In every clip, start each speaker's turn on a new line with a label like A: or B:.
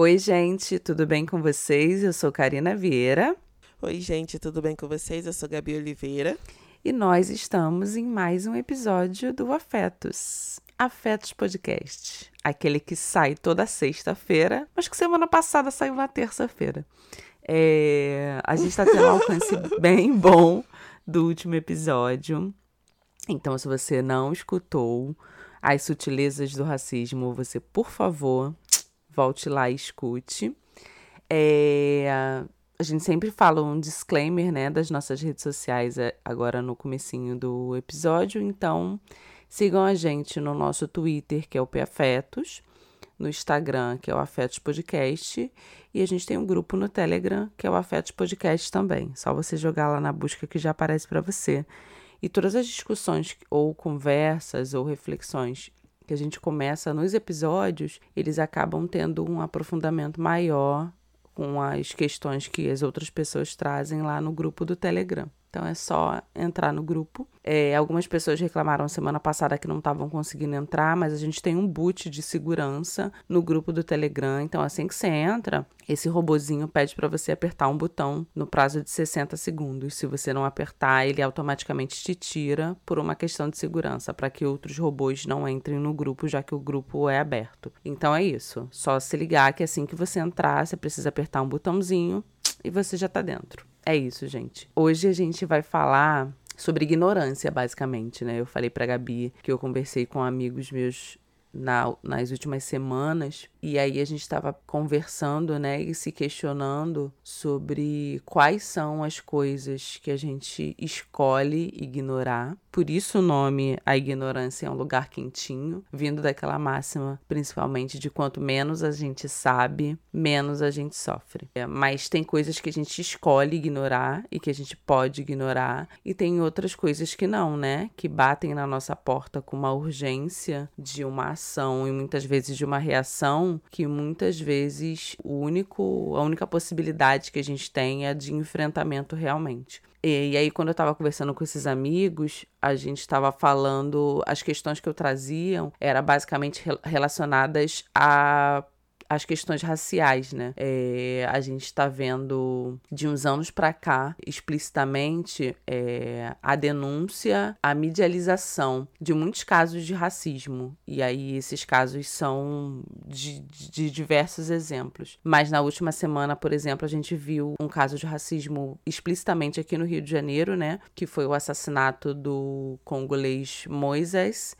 A: Oi, gente, tudo bem com vocês? Eu sou Karina Vieira.
B: Oi, gente, tudo bem com vocês? Eu sou Gabi Oliveira.
A: E nós estamos em mais um episódio do Afetos. Afetos Podcast. Aquele que sai toda sexta-feira, mas que semana passada saiu na terça-feira. É, a gente está tendo um alcance bem bom do último episódio. Então, se você não escutou as sutilezas do racismo, você, por favor, volte lá e escute. É, a gente sempre fala um disclaimer, né, das nossas redes sociais é, agora no comecinho do episódio, então sigam a gente no nosso Twitter, que é o PAfetos, no Instagram, que é o Afetos Podcast, e a gente tem um grupo no Telegram, que é o Afetos Podcast também. Só você jogar lá na busca que já aparece para você. E todas as discussões ou conversas ou reflexões que a gente começa nos episódios, eles acabam tendo um aprofundamento maior com as questões que as outras pessoas trazem lá no grupo do Telegram. Então é só entrar no grupo. É, algumas pessoas reclamaram semana passada que não estavam conseguindo entrar, mas a gente tem um boot de segurança no grupo do Telegram. Então assim que você entra, esse robozinho pede para você apertar um botão no prazo de 60 segundos. Se você não apertar, ele automaticamente te tira por uma questão de segurança, para que outros robôs não entrem no grupo, já que o grupo é aberto. Então é isso. Só se ligar que assim que você entrar, você precisa apertar um botãozinho e você já está dentro. É isso, gente. Hoje a gente vai falar sobre ignorância, basicamente, né? Eu falei pra Gabi que eu conversei com amigos meus na, nas últimas semanas e aí a gente estava conversando, né, e se questionando sobre quais são as coisas que a gente escolhe ignorar. Por isso o nome A Ignorância é um lugar quentinho, vindo daquela máxima, principalmente de quanto menos a gente sabe, menos a gente sofre. É, mas tem coisas que a gente escolhe ignorar e que a gente pode ignorar, e tem outras coisas que não, né? Que batem na nossa porta com uma urgência de uma ação e muitas vezes de uma reação que muitas vezes o único, a única possibilidade que a gente tem é de enfrentamento realmente. E, e aí, quando eu estava conversando com esses amigos, a gente estava falando, as questões que eu traziam eram basicamente relacionadas a as questões raciais, né? É, a gente está vendo de uns anos para cá, explicitamente, é, a denúncia, a medialização de muitos casos de racismo. E aí esses casos são de, de diversos exemplos. Mas na última semana, por exemplo, a gente viu um caso de racismo explicitamente aqui no Rio de Janeiro, né? Que foi o assassinato do congolês Moisés.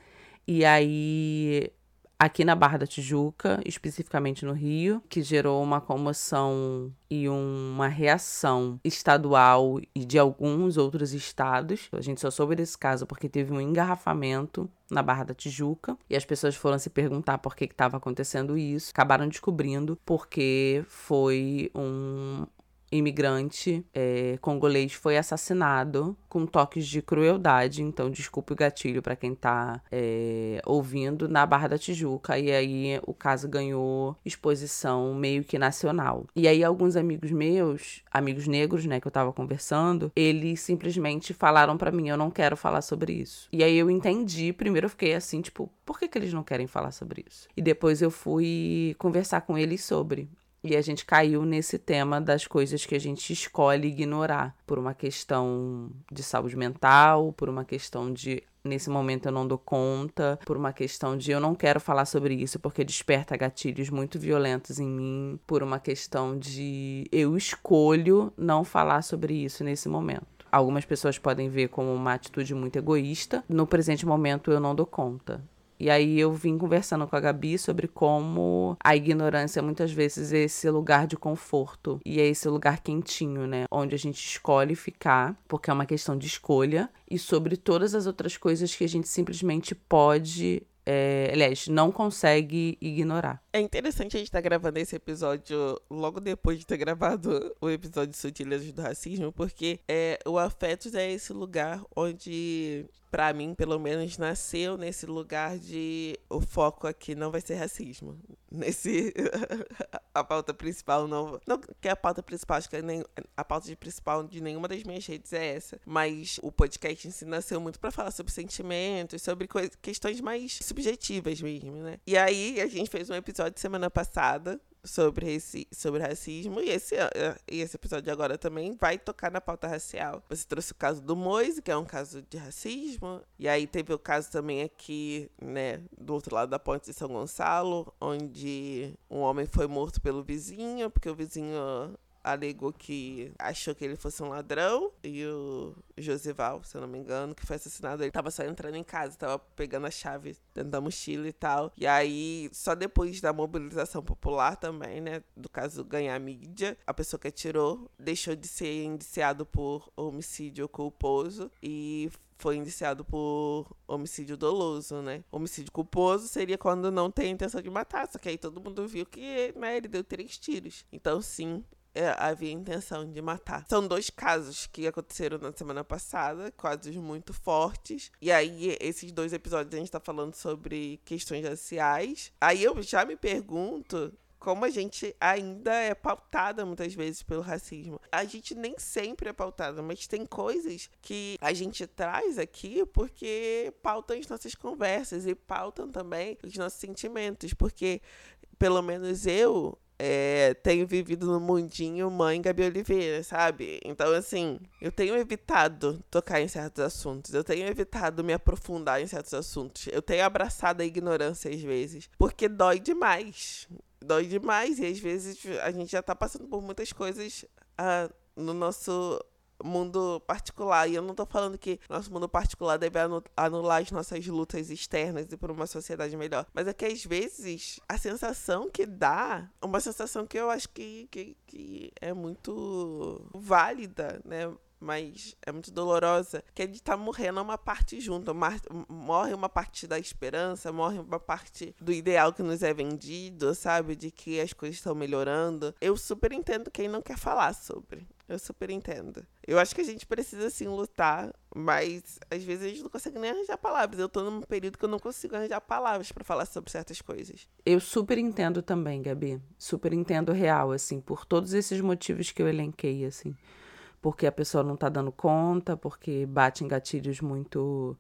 A: E aí aqui na Barra da Tijuca, especificamente no Rio, que gerou uma comoção e uma reação estadual e de alguns outros estados. A gente só soube desse caso porque teve um engarrafamento na Barra da Tijuca e as pessoas foram se perguntar por que estava acontecendo isso. Acabaram descobrindo porque foi um, imigrante é, congolês foi assassinado com toques de crueldade. Então, desculpe o gatilho para quem tá é, ouvindo na Barra da Tijuca. E aí o caso ganhou exposição meio que nacional. E aí, alguns amigos meus, amigos negros, né, que eu tava conversando, eles simplesmente falaram para mim: eu não quero falar sobre isso. E aí eu entendi. Primeiro eu fiquei assim, tipo, por que, que eles não querem falar sobre isso? E depois eu fui conversar com eles sobre. E a gente caiu nesse tema das coisas que a gente escolhe ignorar por uma questão de saúde mental, por uma questão de nesse momento eu não dou conta, por uma questão de eu não quero falar sobre isso porque desperta gatilhos muito violentos em mim, por uma questão de eu escolho não falar sobre isso nesse momento. Algumas pessoas podem ver como uma atitude muito egoísta. No presente momento eu não dou conta. E aí eu vim conversando com a Gabi sobre como a ignorância muitas vezes é esse lugar de conforto e é esse lugar quentinho, né? Onde a gente escolhe ficar, porque é uma questão de escolha, e sobre todas as outras coisas que a gente simplesmente pode é, aliás, não consegue ignorar.
B: É interessante a gente estar tá gravando esse episódio logo depois de ter gravado o episódio de Sutilezas do Racismo, porque é, o Afetos é esse lugar onde para mim, pelo menos, nasceu nesse lugar de o foco aqui não vai ser racismo. Nesse a pauta principal não, não que a pauta principal, acho que é nem, a pauta de principal de nenhuma das minhas redes é essa, mas o podcast em si nasceu muito para falar sobre sentimentos, sobre questões mais subjetivas mesmo, né? E aí a gente fez um episódio semana passada sobre, esse, sobre racismo. E esse, eh, e esse episódio agora também vai tocar na pauta racial. Você trouxe o caso do Moise, que é um caso de racismo. E aí teve o caso também aqui, né, do outro lado da ponte de São Gonçalo, onde um homem foi morto pelo vizinho, porque o vizinho alegou que achou que ele fosse um ladrão e o Josival, se eu não me engano, que foi assassinado, ele tava só entrando em casa, tava pegando a chave dentro da mochila e tal. E aí, só depois da mobilização popular também, né, do caso ganhar mídia, a pessoa que atirou deixou de ser indiciado por homicídio culposo e foi indiciado por homicídio doloso, né? Homicídio culposo seria quando não tem intenção de matar, só que aí todo mundo viu que né, ele deu três tiros. Então, sim, é, havia intenção de matar. São dois casos que aconteceram na semana passada, casos muito fortes. E aí, esses dois episódios a gente tá falando sobre questões raciais. Aí eu já me pergunto como a gente ainda é pautada muitas vezes pelo racismo. A gente nem sempre é pautada, mas tem coisas que a gente traz aqui porque pautam as nossas conversas e pautam também os nossos sentimentos, porque pelo menos eu é, tenho vivido no mundinho mãe Gabi Oliveira, sabe? Então, assim, eu tenho evitado tocar em certos assuntos, eu tenho evitado me aprofundar em certos assuntos, eu tenho abraçado a ignorância às vezes, porque dói demais. Dói demais e às vezes a gente já tá passando por muitas coisas ah, no nosso mundo particular. E eu não tô falando que nosso mundo particular deve anular as nossas lutas externas e por uma sociedade melhor. Mas é que às vezes a sensação que dá, uma sensação que eu acho que, que, que é muito válida, né? mas é muito dolorosa, que é de estar tá morrendo uma parte junto. Morre uma parte da esperança, morre uma parte do ideal que nos é vendido, sabe? De que as coisas estão melhorando. Eu super entendo quem não quer falar sobre. Eu super entendo. Eu acho que a gente precisa, sim, lutar, mas às vezes a gente não consegue nem arranjar palavras. Eu tô num período que eu não consigo arranjar palavras para falar sobre certas coisas.
A: Eu super entendo também, Gabi. Super entendo real, assim, por todos esses motivos que eu elenquei, assim. Porque a pessoa não tá dando conta, porque bate em gatilhos muito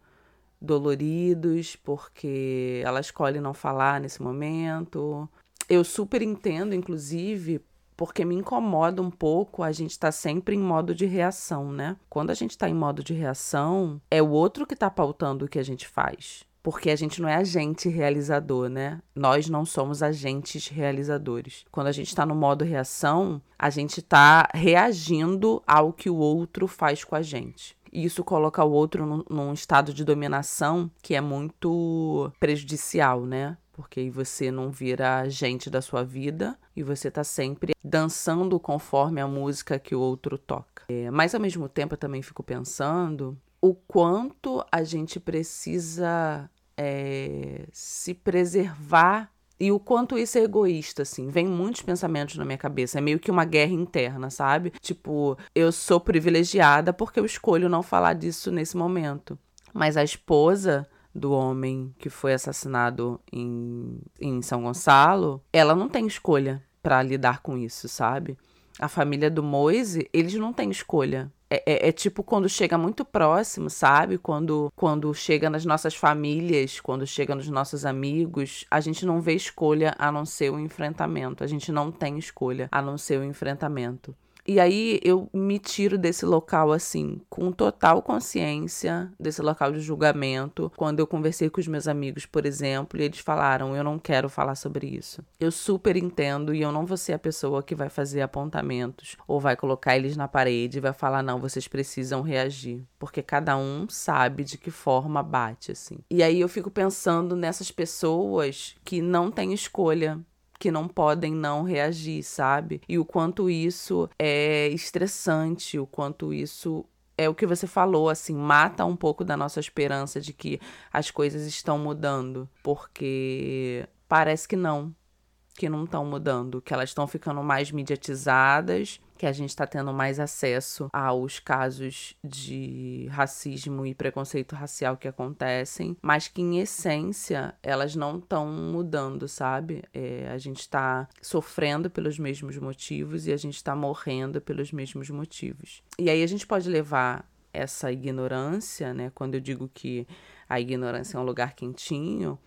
A: doloridos, porque ela escolhe não falar nesse momento. Eu super entendo, inclusive, porque me incomoda um pouco a gente estar tá sempre em modo de reação, né? Quando a gente está em modo de reação, é o outro que está pautando o que a gente faz. Porque a gente não é agente realizador, né? Nós não somos agentes realizadores. Quando a gente está no modo reação, a gente está reagindo ao que o outro faz com a gente. E isso coloca o outro num, num estado de dominação que é muito prejudicial, né? Porque aí você não vira agente da sua vida e você tá sempre dançando conforme a música que o outro toca. É, mas ao mesmo tempo eu também fico pensando o quanto a gente precisa é, se preservar e o quanto isso é egoísta, assim. Vem muitos pensamentos na minha cabeça. É meio que uma guerra interna, sabe? Tipo, eu sou privilegiada porque eu escolho não falar disso nesse momento. Mas a esposa do homem que foi assassinado em, em São Gonçalo, ela não tem escolha para lidar com isso, sabe? A família do Moise, eles não têm escolha. É, é, é, tipo quando chega muito próximo, sabe? Quando, quando chega nas nossas famílias, quando chega nos nossos amigos, a gente não vê escolha a não ser o enfrentamento. A gente não tem escolha a não ser o enfrentamento. E aí eu me tiro desse local assim, com total consciência desse local de julgamento. Quando eu conversei com os meus amigos, por exemplo, e eles falaram: "Eu não quero falar sobre isso". Eu super entendo e eu não vou ser a pessoa que vai fazer apontamentos ou vai colocar eles na parede e vai falar: "Não, vocês precisam reagir", porque cada um sabe de que forma bate assim. E aí eu fico pensando nessas pessoas que não têm escolha que não podem não reagir, sabe? E o quanto isso é estressante, o quanto isso é o que você falou, assim, mata um pouco da nossa esperança de que as coisas estão mudando, porque parece que não, que não estão mudando, que elas estão ficando mais mediatizadas que a gente está tendo mais acesso aos casos de racismo e preconceito racial que acontecem, mas que em essência elas não estão mudando, sabe? É, a gente está sofrendo pelos mesmos motivos e a gente está morrendo pelos mesmos motivos. E aí a gente pode levar essa ignorância, né? Quando eu digo que a ignorância é um lugar quentinho,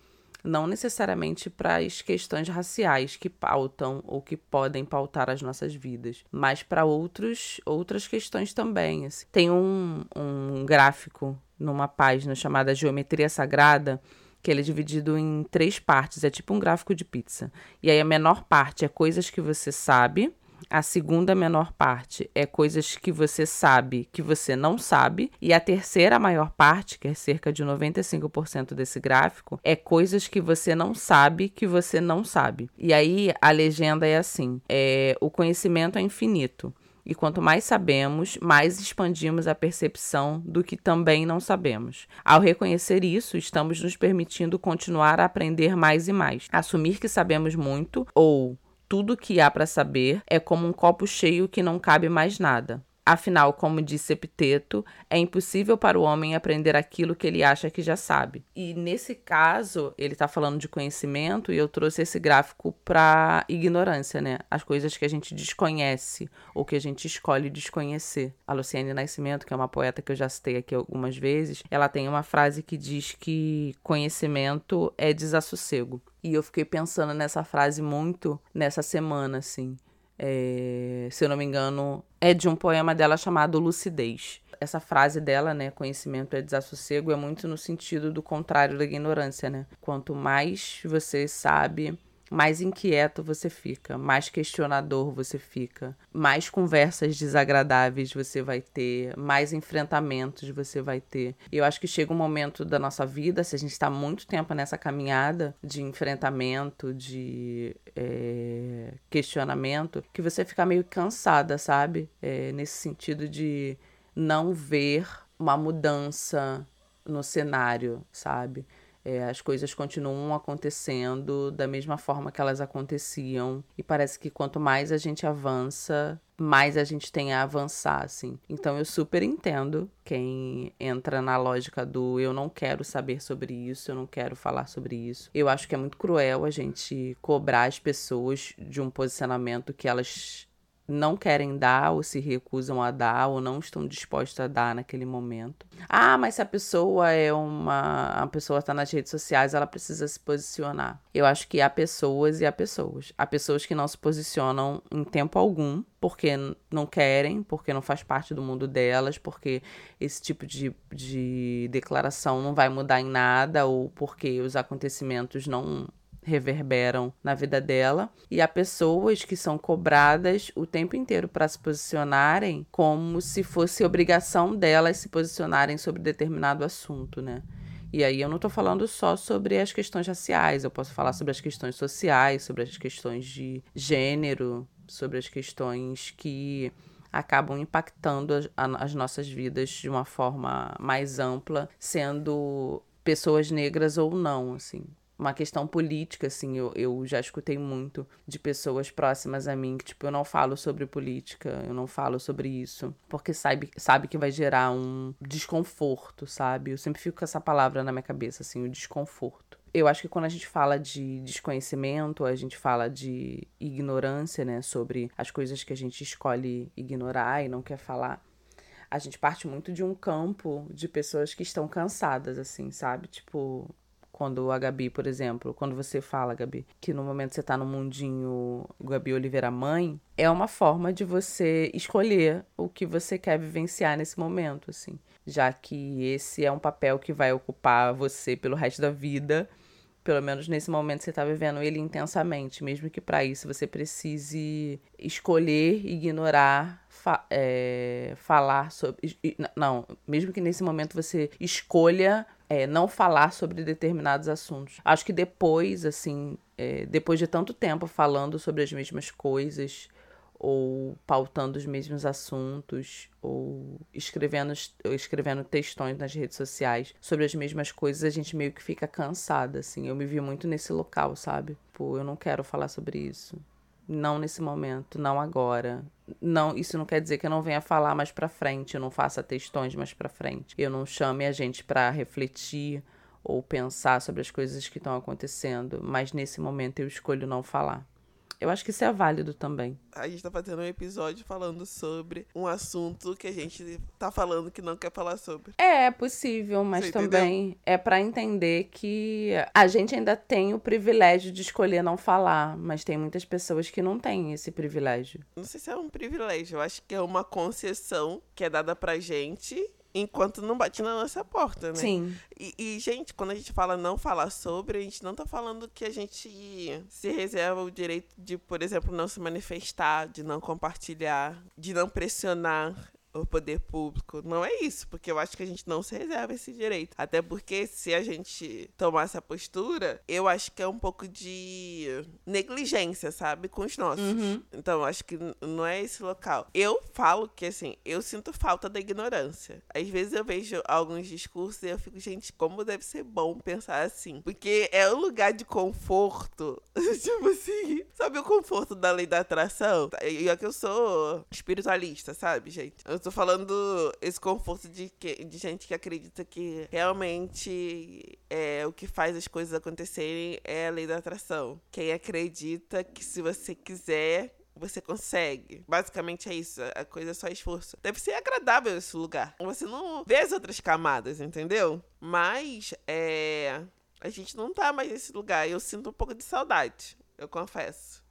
A: não necessariamente para as questões raciais que pautam ou que podem pautar as nossas vidas, mas para outros outras questões também. Assim. Tem um, um gráfico numa página chamada Geometria Sagrada que ele é dividido em três partes, é tipo um gráfico de pizza. E aí a menor parte é coisas que você sabe, a segunda menor parte é coisas que você sabe que você não sabe. E a terceira maior parte, que é cerca de 95% desse gráfico, é coisas que você não sabe que você não sabe. E aí a legenda é assim: é, o conhecimento é infinito. E quanto mais sabemos, mais expandimos a percepção do que também não sabemos. Ao reconhecer isso, estamos nos permitindo continuar a aprender mais e mais. Assumir que sabemos muito ou tudo que há para saber é como um copo cheio que não cabe mais nada. Afinal, como disse Epiteto, é impossível para o homem aprender aquilo que ele acha que já sabe. E nesse caso, ele está falando de conhecimento e eu trouxe esse gráfico para ignorância, né? As coisas que a gente desconhece ou que a gente escolhe desconhecer. A Luciane Nascimento, que é uma poeta que eu já citei aqui algumas vezes, ela tem uma frase que diz que conhecimento é desassossego. E eu fiquei pensando nessa frase muito nessa semana, assim. É, se eu não me engano, é de um poema dela chamado Lucidez. Essa frase dela, né, conhecimento é desassossego, é muito no sentido do contrário da ignorância, né? Quanto mais você sabe, mais inquieto você fica, mais questionador você fica, mais conversas desagradáveis você vai ter, mais enfrentamentos você vai ter. E eu acho que chega um momento da nossa vida, se a gente está muito tempo nessa caminhada de enfrentamento, de é, questionamento, que você fica meio cansada, sabe? É, nesse sentido de não ver uma mudança no cenário, sabe? É, as coisas continuam acontecendo da mesma forma que elas aconteciam. E parece que quanto mais a gente avança, mais a gente tem a avançar, assim. Então eu super entendo quem entra na lógica do eu não quero saber sobre isso, eu não quero falar sobre isso. Eu acho que é muito cruel a gente cobrar as pessoas de um posicionamento que elas não querem dar ou se recusam a dar ou não estão dispostos a dar naquele momento. Ah, mas se a pessoa é uma. A pessoa está nas redes sociais, ela precisa se posicionar. Eu acho que há pessoas e há pessoas. Há pessoas que não se posicionam em tempo algum, porque não querem, porque não faz parte do mundo delas, porque esse tipo de, de declaração não vai mudar em nada, ou porque os acontecimentos não reverberam na vida dela e há pessoas que são cobradas o tempo inteiro para se posicionarem como se fosse obrigação delas se posicionarem sobre determinado assunto, né? E aí eu não estou falando só sobre as questões raciais, eu posso falar sobre as questões sociais, sobre as questões de gênero, sobre as questões que acabam impactando as, as nossas vidas de uma forma mais ampla, sendo pessoas negras ou não, assim uma questão política, assim, eu, eu já escutei muito de pessoas próximas a mim que, tipo, eu não falo sobre política, eu não falo sobre isso, porque sabe, sabe que vai gerar um desconforto, sabe? Eu sempre fico com essa palavra na minha cabeça, assim, o desconforto. Eu acho que quando a gente fala de desconhecimento, a gente fala de ignorância, né, sobre as coisas que a gente escolhe ignorar e não quer falar a gente parte muito de um campo de pessoas que estão cansadas, assim, sabe? Tipo, quando a Gabi, por exemplo, quando você fala, Gabi, que no momento você tá no mundinho Gabi Oliveira mãe, é uma forma de você escolher o que você quer vivenciar nesse momento, assim. Já que esse é um papel que vai ocupar você pelo resto da vida, pelo menos nesse momento você está vivendo ele intensamente, mesmo que para isso você precise escolher ignorar fa é, falar sobre. Não, mesmo que nesse momento você escolha é, não falar sobre determinados assuntos. Acho que depois, assim, é, depois de tanto tempo falando sobre as mesmas coisas, ou pautando os mesmos assuntos, ou escrevendo, escrevendo textões nas redes sociais sobre as mesmas coisas, a gente meio que fica cansada, assim. Eu me vi muito nesse local, sabe? Pô, eu não quero falar sobre isso. Não nesse momento, não agora não, isso não quer dizer que eu não venha falar mais para frente, eu não faça textões mais para frente. Eu não chame a gente para refletir ou pensar sobre as coisas que estão acontecendo, mas nesse momento eu escolho não falar. Eu acho que isso é válido também.
B: A gente tá fazendo um episódio falando sobre um assunto que a gente tá falando que não quer falar sobre.
A: É, é possível, mas
B: Você
A: também
B: entendeu?
A: é para entender que a gente ainda tem o privilégio de escolher não falar, mas tem muitas pessoas que não têm esse privilégio.
B: Não sei se é um privilégio, eu acho que é uma concessão que é dada pra gente enquanto não bate na nossa porta, né?
A: Sim.
B: E, e, gente, quando a gente fala não falar sobre, a gente não tá falando que a gente se reserva o direito de, por exemplo, não se manifestar, de não compartilhar, de não pressionar o poder público. Não é isso, porque eu acho que a gente não se reserva esse direito. Até porque se a gente tomar essa postura, eu acho que é um pouco de negligência, sabe? Com os nossos.
A: Uhum.
B: Então, eu acho que não é esse local. Eu falo que, assim, eu sinto falta da ignorância. Às vezes eu vejo alguns discursos e eu fico, gente, como deve ser bom pensar assim. Porque é um lugar de conforto. tipo assim, sabe o conforto da lei da atração? E é que eu sou espiritualista, sabe, gente? Eu tô falando esse conforto de, que, de gente que acredita que realmente é, o que faz as coisas acontecerem é a lei da atração. Quem acredita que se você quiser, você consegue. Basicamente é isso. A coisa é só esforço. Deve ser agradável esse lugar. Você não vê as outras camadas, entendeu? Mas é. A gente não tá mais nesse lugar. Eu sinto um pouco de saudade, eu confesso.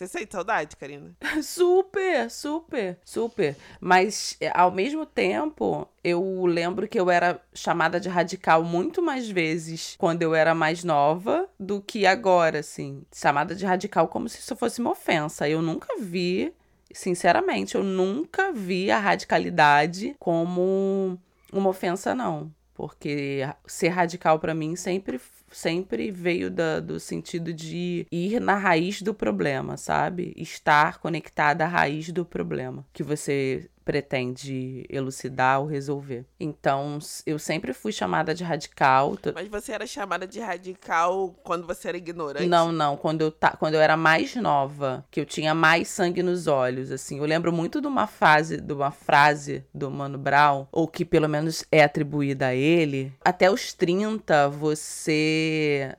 B: Você sente saudade, Karina?
A: Super, super, super. Mas é, ao mesmo tempo, eu lembro que eu era chamada de radical muito mais vezes quando eu era mais nova do que agora, assim. Chamada de radical como se isso fosse uma ofensa. Eu nunca vi, sinceramente, eu nunca vi a radicalidade como uma ofensa, não. Porque ser radical pra mim sempre sempre veio da, do sentido de ir na raiz do problema, sabe? Estar conectada à raiz do problema que você pretende elucidar ou resolver. Então, eu sempre fui chamada de radical.
B: Mas você era chamada de radical quando você era ignorante?
A: Não, não, quando eu, ta... quando eu era mais nova, que eu tinha mais sangue nos olhos, assim. Eu lembro muito de uma fase, de uma frase do Mano Brown, ou que pelo menos é atribuída a ele. Até os 30, você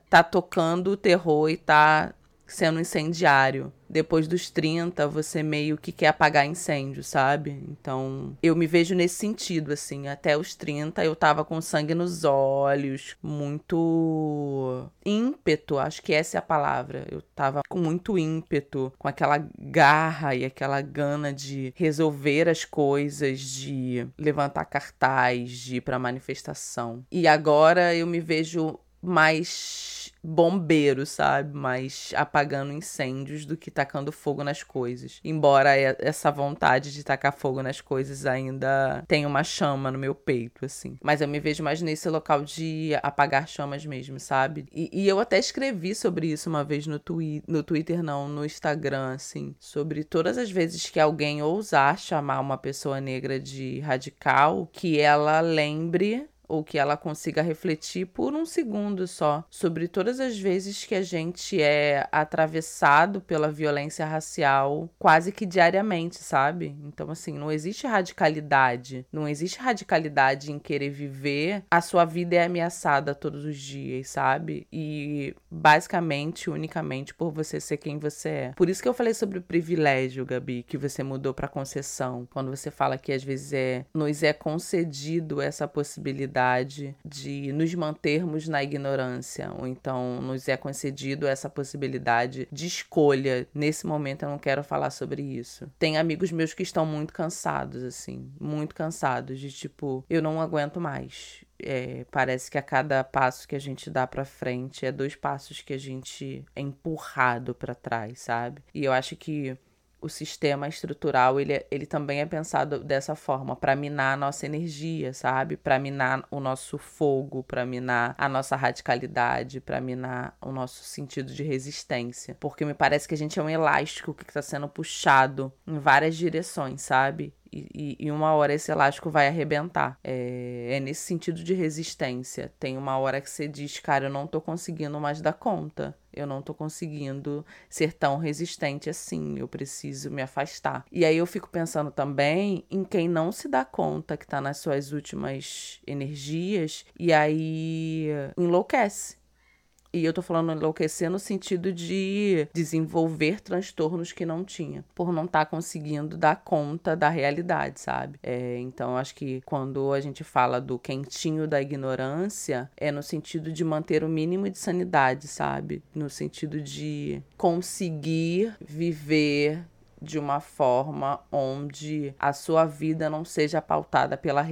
A: tá tocando o terror e tá sendo incendiário. Depois dos 30, você meio que quer apagar incêndio, sabe? Então, eu me vejo nesse sentido, assim. Até os 30, eu tava com sangue nos olhos, muito ímpeto, acho que essa é a palavra. Eu tava com muito ímpeto, com aquela garra e aquela gana de resolver as coisas, de levantar cartaz, de ir pra manifestação. E agora eu me vejo mais bombeiro, sabe? Mais apagando incêndios do que tacando fogo nas coisas. Embora essa vontade de tacar fogo nas coisas ainda tenha uma chama no meu peito, assim. Mas eu me vejo mais nesse local de apagar chamas mesmo, sabe? E, e eu até escrevi sobre isso uma vez no, twi no Twitter, não, no Instagram, assim. Sobre todas as vezes que alguém ousar chamar uma pessoa negra de radical, que ela lembre ou que ela consiga refletir por um segundo só sobre todas as vezes que a gente é atravessado pela violência racial quase que diariamente, sabe? Então, assim, não existe radicalidade. Não existe radicalidade em querer viver. A sua vida é ameaçada todos os dias, sabe? E basicamente, unicamente por você ser quem você é. Por isso que eu falei sobre o privilégio, Gabi, que você mudou pra concessão. Quando você fala que às vezes é nos é concedido essa possibilidade de nos mantermos na ignorância, ou então nos é concedido essa possibilidade de escolha. Nesse momento eu não quero falar sobre isso. Tem amigos meus que estão muito cansados, assim, muito cansados, de tipo, eu não aguento mais. É, parece que a cada passo que a gente dá pra frente é dois passos que a gente é empurrado pra trás, sabe? E eu acho que o sistema estrutural ele, é- ele também é pensado dessa forma para minar a nossa energia, sabe? Para minar o nosso fogo, para minar a nossa radicalidade, para minar o nosso sentido de resistência, porque me parece que a gente é um elástico que está sendo puxado em várias direções, sabe? E, e, uma hora esse elástico vai arrebentar. É, é nesse sentido de resistência. Tem uma hora que você diz, cara, eu não tô conseguindo mais dar conta. Eu não tô conseguindo ser tão resistente assim. Eu preciso me afastar. E aí eu fico pensando também em quem não se dá conta que tá nas suas últimas energias e aí enlouquece. E eu tô falando enlouquecer no sentido de desenvolver transtornos que não tinha, por não estar tá conseguindo dar conta da realidade, sabe? É, então, acho que quando a gente fala do quentinho da ignorância, é no sentido de manter o mínimo de sanidade, sabe? No sentido de conseguir viver de uma forma onde a sua vida não seja pautada pela,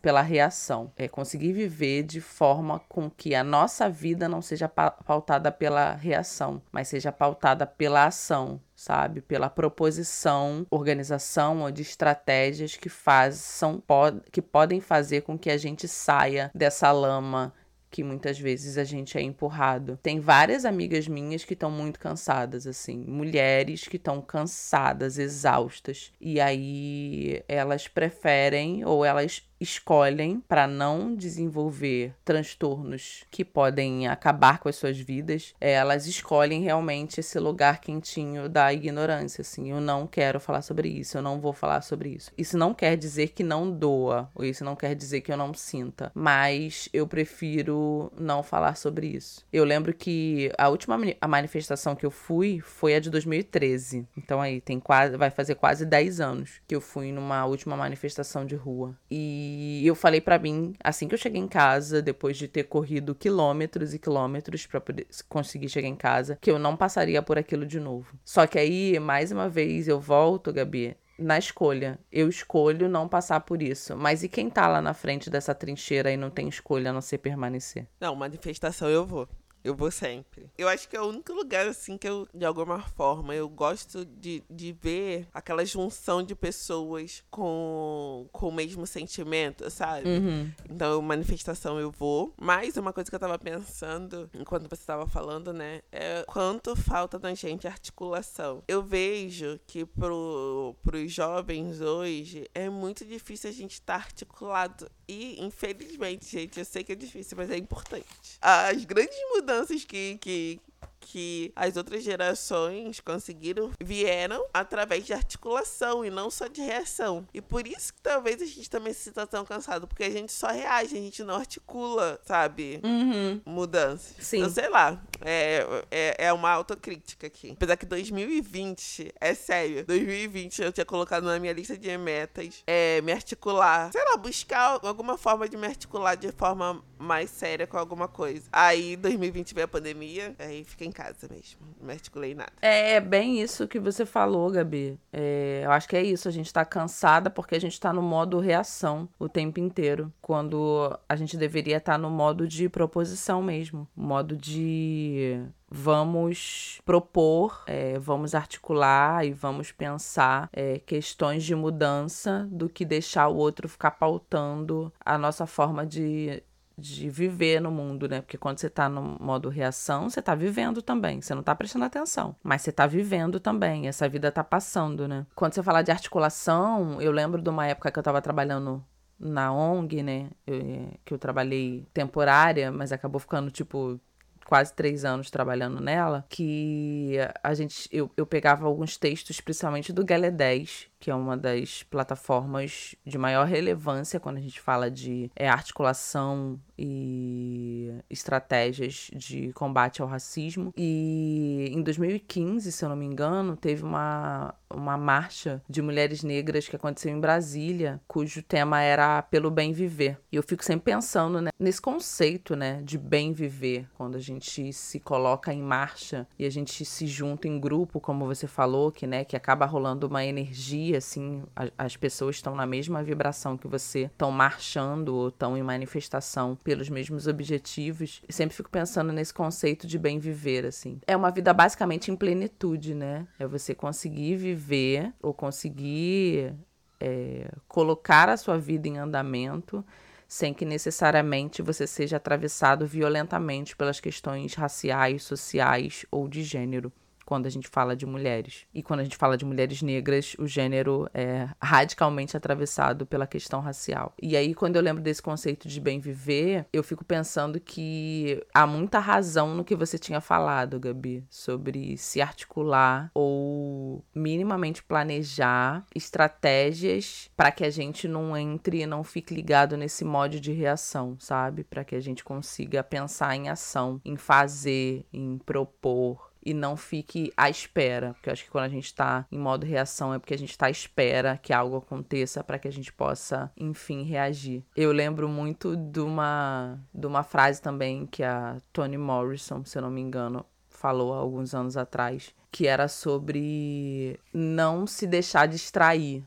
A: pela reação. É conseguir viver de forma com que a nossa vida não seja pautada pela reação, mas seja pautada pela ação, sabe? Pela proposição, organização ou de estratégias que fazem, que podem fazer com que a gente saia dessa lama que muitas vezes a gente é empurrado. Tem várias amigas minhas que estão muito cansadas, assim, mulheres que estão cansadas, exaustas, e aí elas preferem ou elas escolhem para não desenvolver transtornos que podem acabar com as suas vidas, é, elas escolhem realmente esse lugar quentinho da ignorância, assim, eu não quero falar sobre isso, eu não vou falar sobre isso. Isso não quer dizer que não doa, ou isso não quer dizer que eu não sinta, mas eu prefiro não falar sobre isso. Eu lembro que a última a manifestação que eu fui foi a de 2013. Então aí tem quase vai fazer quase 10 anos que eu fui numa última manifestação de rua. E e eu falei para mim, assim que eu cheguei em casa, depois de ter corrido quilômetros e quilômetros para conseguir chegar em casa, que eu não passaria por aquilo de novo. Só que aí, mais uma vez, eu volto, Gabi, na escolha. Eu escolho não passar por isso. Mas e quem tá lá na frente dessa trincheira e não tem escolha a não ser permanecer?
B: Não, manifestação eu vou. Eu vou sempre. Eu acho que é o único lugar, assim, que eu, de alguma forma, eu gosto de, de ver aquela junção de pessoas com, com o mesmo sentimento, sabe?
A: Uhum.
B: Então, manifestação eu vou. Mas uma coisa que eu tava pensando, enquanto você tava falando, né? É quanto falta na gente articulação. Eu vejo que pro, pros jovens hoje é muito difícil a gente estar tá articulado. E, infelizmente, gente, eu sei que é difícil, mas é importante. As grandes mudanças mudanças que, que, que as outras gerações conseguiram vieram através de articulação e não só de reação. E por isso que talvez a gente também se sinta tão cansado, porque a gente só reage, a gente não articula, sabe?
A: Uhum.
B: Mudanças.
A: Sim.
B: Então, sei lá, é, é, é uma autocrítica aqui. Apesar que 2020, é sério, 2020 eu tinha colocado na minha lista de metas é, me articular, sei lá, buscar alguma forma de me articular de forma mais séria com alguma coisa. Aí 2020 veio a pandemia, aí fiquei em casa mesmo. Não me articulei nada.
A: É, é bem isso que você falou, Gabi. É, eu acho que é isso. A gente tá cansada porque a gente tá no modo reação o tempo inteiro. Quando a gente deveria estar tá no modo de proposição mesmo. Modo de vamos propor, é, vamos articular e vamos pensar é, questões de mudança do que deixar o outro ficar pautando a nossa forma de de viver no mundo, né? Porque quando você tá no modo reação, você tá vivendo também. Você não tá prestando atenção, mas você tá vivendo também. Essa vida tá passando, né? Quando você fala de articulação, eu lembro de uma época que eu tava trabalhando na ONG, né? Eu, que eu trabalhei temporária, mas acabou ficando tipo quase três anos trabalhando nela, que a gente eu, eu pegava alguns textos, principalmente do Galé 10, que é uma das plataformas de maior relevância quando a gente fala de é, articulação e estratégias de combate ao racismo. E em 2015, se eu não me engano, teve uma, uma marcha de mulheres negras que aconteceu em Brasília, cujo tema era pelo bem viver. E eu fico sempre pensando né, nesse conceito né, de bem viver, quando a gente se coloca em marcha e a gente se junta em grupo, como você falou, que, né, que acaba rolando uma energia assim, as pessoas estão na mesma vibração que você, estão marchando ou estão em manifestação pelos mesmos objetivos. E sempre fico pensando nesse conceito de bem viver, assim. É uma vida basicamente em plenitude, né? É você conseguir viver ou conseguir é, colocar a sua vida em andamento sem que necessariamente você seja atravessado violentamente pelas questões raciais, sociais ou de gênero quando a gente fala de mulheres. E quando a gente fala de mulheres negras, o gênero é radicalmente atravessado pela questão racial. E aí, quando eu lembro desse conceito de bem viver, eu fico pensando que há muita razão no que você tinha falado, Gabi, sobre se articular ou minimamente planejar estratégias para que a gente não entre e não fique ligado nesse modo de reação, sabe? Para que a gente consiga pensar em ação, em fazer, em propor, e não fique à espera. Porque eu acho que quando a gente está em modo reação é porque a gente está à espera que algo aconteça para que a gente possa, enfim, reagir. Eu lembro muito de uma, de uma frase também que a Toni Morrison, se eu não me engano, falou há alguns anos atrás, que era sobre não se deixar distrair.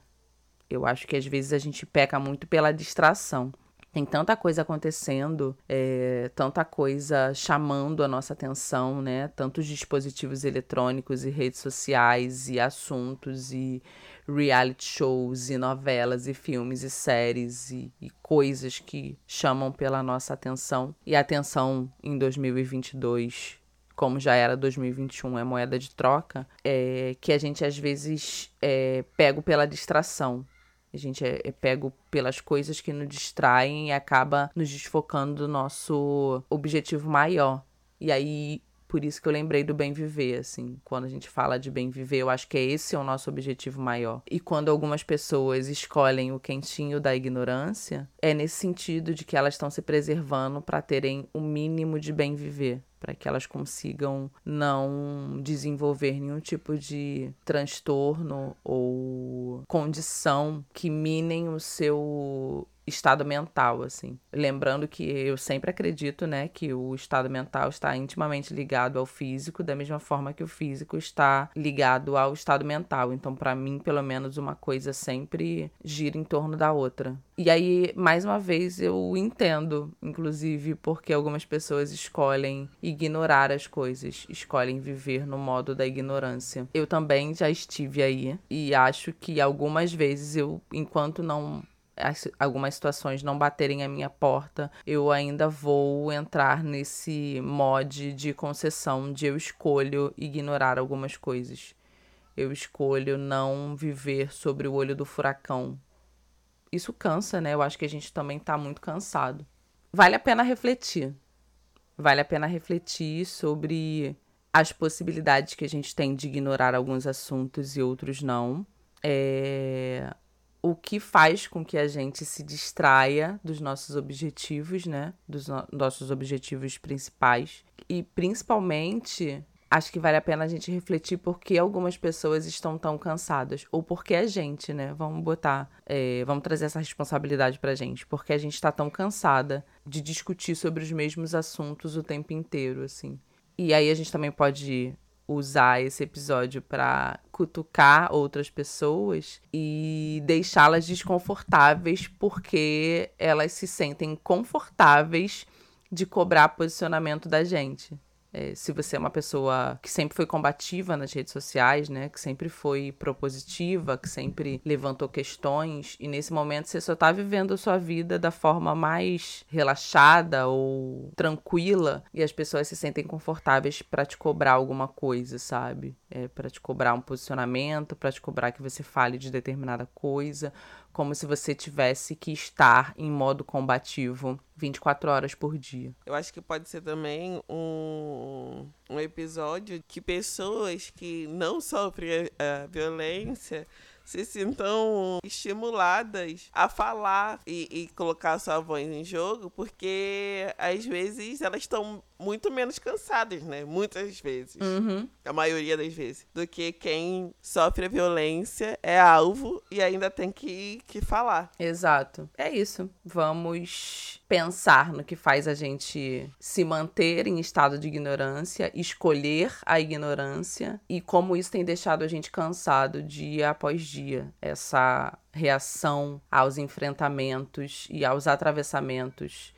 A: Eu acho que às vezes a gente peca muito pela distração. Tem tanta coisa acontecendo, é, tanta coisa chamando a nossa atenção, né? Tantos dispositivos eletrônicos e redes sociais e assuntos e reality shows e novelas e filmes e séries e, e coisas que chamam pela nossa atenção. E a atenção em 2022 como já era 2021, é moeda de troca, é, que a gente às vezes é pego pela distração. A gente é, é pego pelas coisas que nos distraem e acaba nos desfocando do nosso objetivo maior. E aí, por isso que eu lembrei do bem viver, assim. Quando a gente fala de bem viver, eu acho que é esse é o nosso objetivo maior. E quando algumas pessoas escolhem o quentinho da ignorância, é nesse sentido de que elas estão se preservando para terem o mínimo de bem viver para que elas consigam não desenvolver nenhum tipo de transtorno ou condição que minem o seu estado mental, assim. Lembrando que eu sempre acredito, né, que o estado mental está intimamente ligado ao físico, da mesma forma que o físico está ligado ao estado mental. Então, para mim, pelo menos, uma coisa sempre gira em torno da outra. E aí, mais uma vez, eu entendo, inclusive, porque algumas pessoas escolhem ignorar as coisas, escolhem viver no modo da ignorância. Eu também já estive aí e acho que algumas vezes eu, enquanto não as, algumas situações não baterem a minha porta, eu ainda vou entrar nesse mod de concessão de eu escolho ignorar algumas coisas. Eu escolho não viver sobre o olho do furacão. Isso cansa, né? Eu acho que a gente também tá muito cansado. Vale a pena refletir. Vale a pena refletir sobre as possibilidades que a gente tem de ignorar alguns assuntos e outros não. É, o que faz com que a gente se distraia dos nossos objetivos, né? Dos no nossos objetivos principais. E principalmente, acho que vale a pena a gente refletir por que algumas pessoas estão tão cansadas. Ou por que a gente, né? Vamos botar. É, vamos trazer essa responsabilidade pra gente. Porque a gente tá tão cansada de discutir sobre os mesmos assuntos o tempo inteiro, assim. E aí a gente também pode usar esse episódio para cutucar outras pessoas e deixá-las desconfortáveis porque elas se sentem confortáveis de cobrar posicionamento da gente. É, se você é uma pessoa que sempre foi combativa nas redes sociais, né? Que sempre foi propositiva, que sempre levantou questões, e nesse momento você só tá vivendo a sua vida da forma mais relaxada ou tranquila, e as pessoas se sentem confortáveis para te cobrar alguma coisa, sabe? É, para te cobrar um posicionamento, para te cobrar que você fale de determinada coisa, como se você tivesse que estar em modo combativo 24 horas por dia.
B: Eu acho que pode ser também um, um episódio que pessoas que não sofrem a violência se sintam estimuladas a falar e, e colocar sua voz em jogo, porque às vezes elas estão muito menos cansadas, né? Muitas vezes.
A: Uhum.
B: A maioria das vezes. Do que quem sofre a violência é alvo e ainda tem que, que falar.
A: Exato. É isso. Vamos pensar no que faz a gente se manter em estado de ignorância, escolher a ignorância e como isso tem deixado a gente cansado dia após dia. Essa reação aos enfrentamentos e aos atravessamentos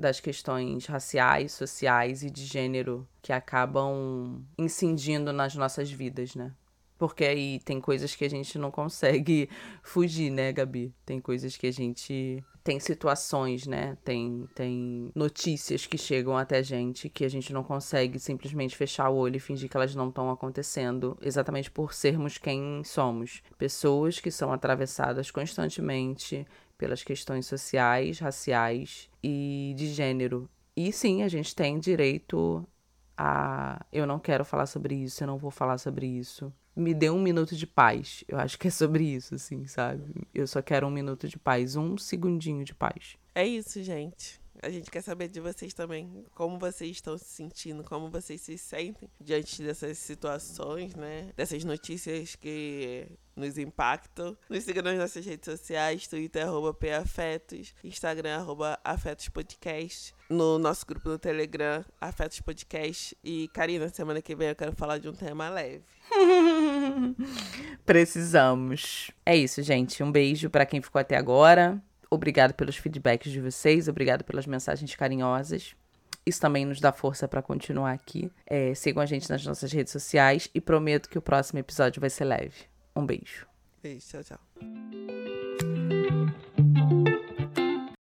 A: das questões raciais, sociais e de gênero que acabam incidindo nas nossas vidas, né? Porque aí tem coisas que a gente não consegue fugir, né, Gabi? Tem coisas que a gente tem situações, né? Tem, tem notícias que chegam até a gente que a gente não consegue simplesmente fechar o olho e fingir que elas não estão acontecendo, exatamente por sermos quem somos. Pessoas que são atravessadas constantemente pelas questões sociais, raciais e de gênero. E sim, a gente tem direito a. Eu não quero falar sobre isso, eu não vou falar sobre isso me dê um minuto de paz. Eu acho que é sobre isso, assim, sabe? Eu só quero um minuto de paz, um segundinho de paz.
B: É isso, gente. A gente quer saber de vocês também, como vocês estão se sentindo, como vocês se sentem diante dessas situações, né? Dessas notícias que nos impactam. Nos siga nas nossas redes sociais, Twitter, arroba PAfetos, Instagram, arroba Afetos Podcast, no nosso grupo no Telegram, Afetos Podcast. E, Karina, semana que vem eu quero falar de um tema leve.
A: Precisamos. É isso, gente. Um beijo para quem ficou até agora. Obrigado pelos feedbacks de vocês, obrigado pelas mensagens carinhosas. Isso também nos dá força para continuar aqui. É, sigam a gente nas nossas redes sociais e prometo que o próximo episódio vai ser leve. Um beijo.
B: Beijo, tchau, tchau.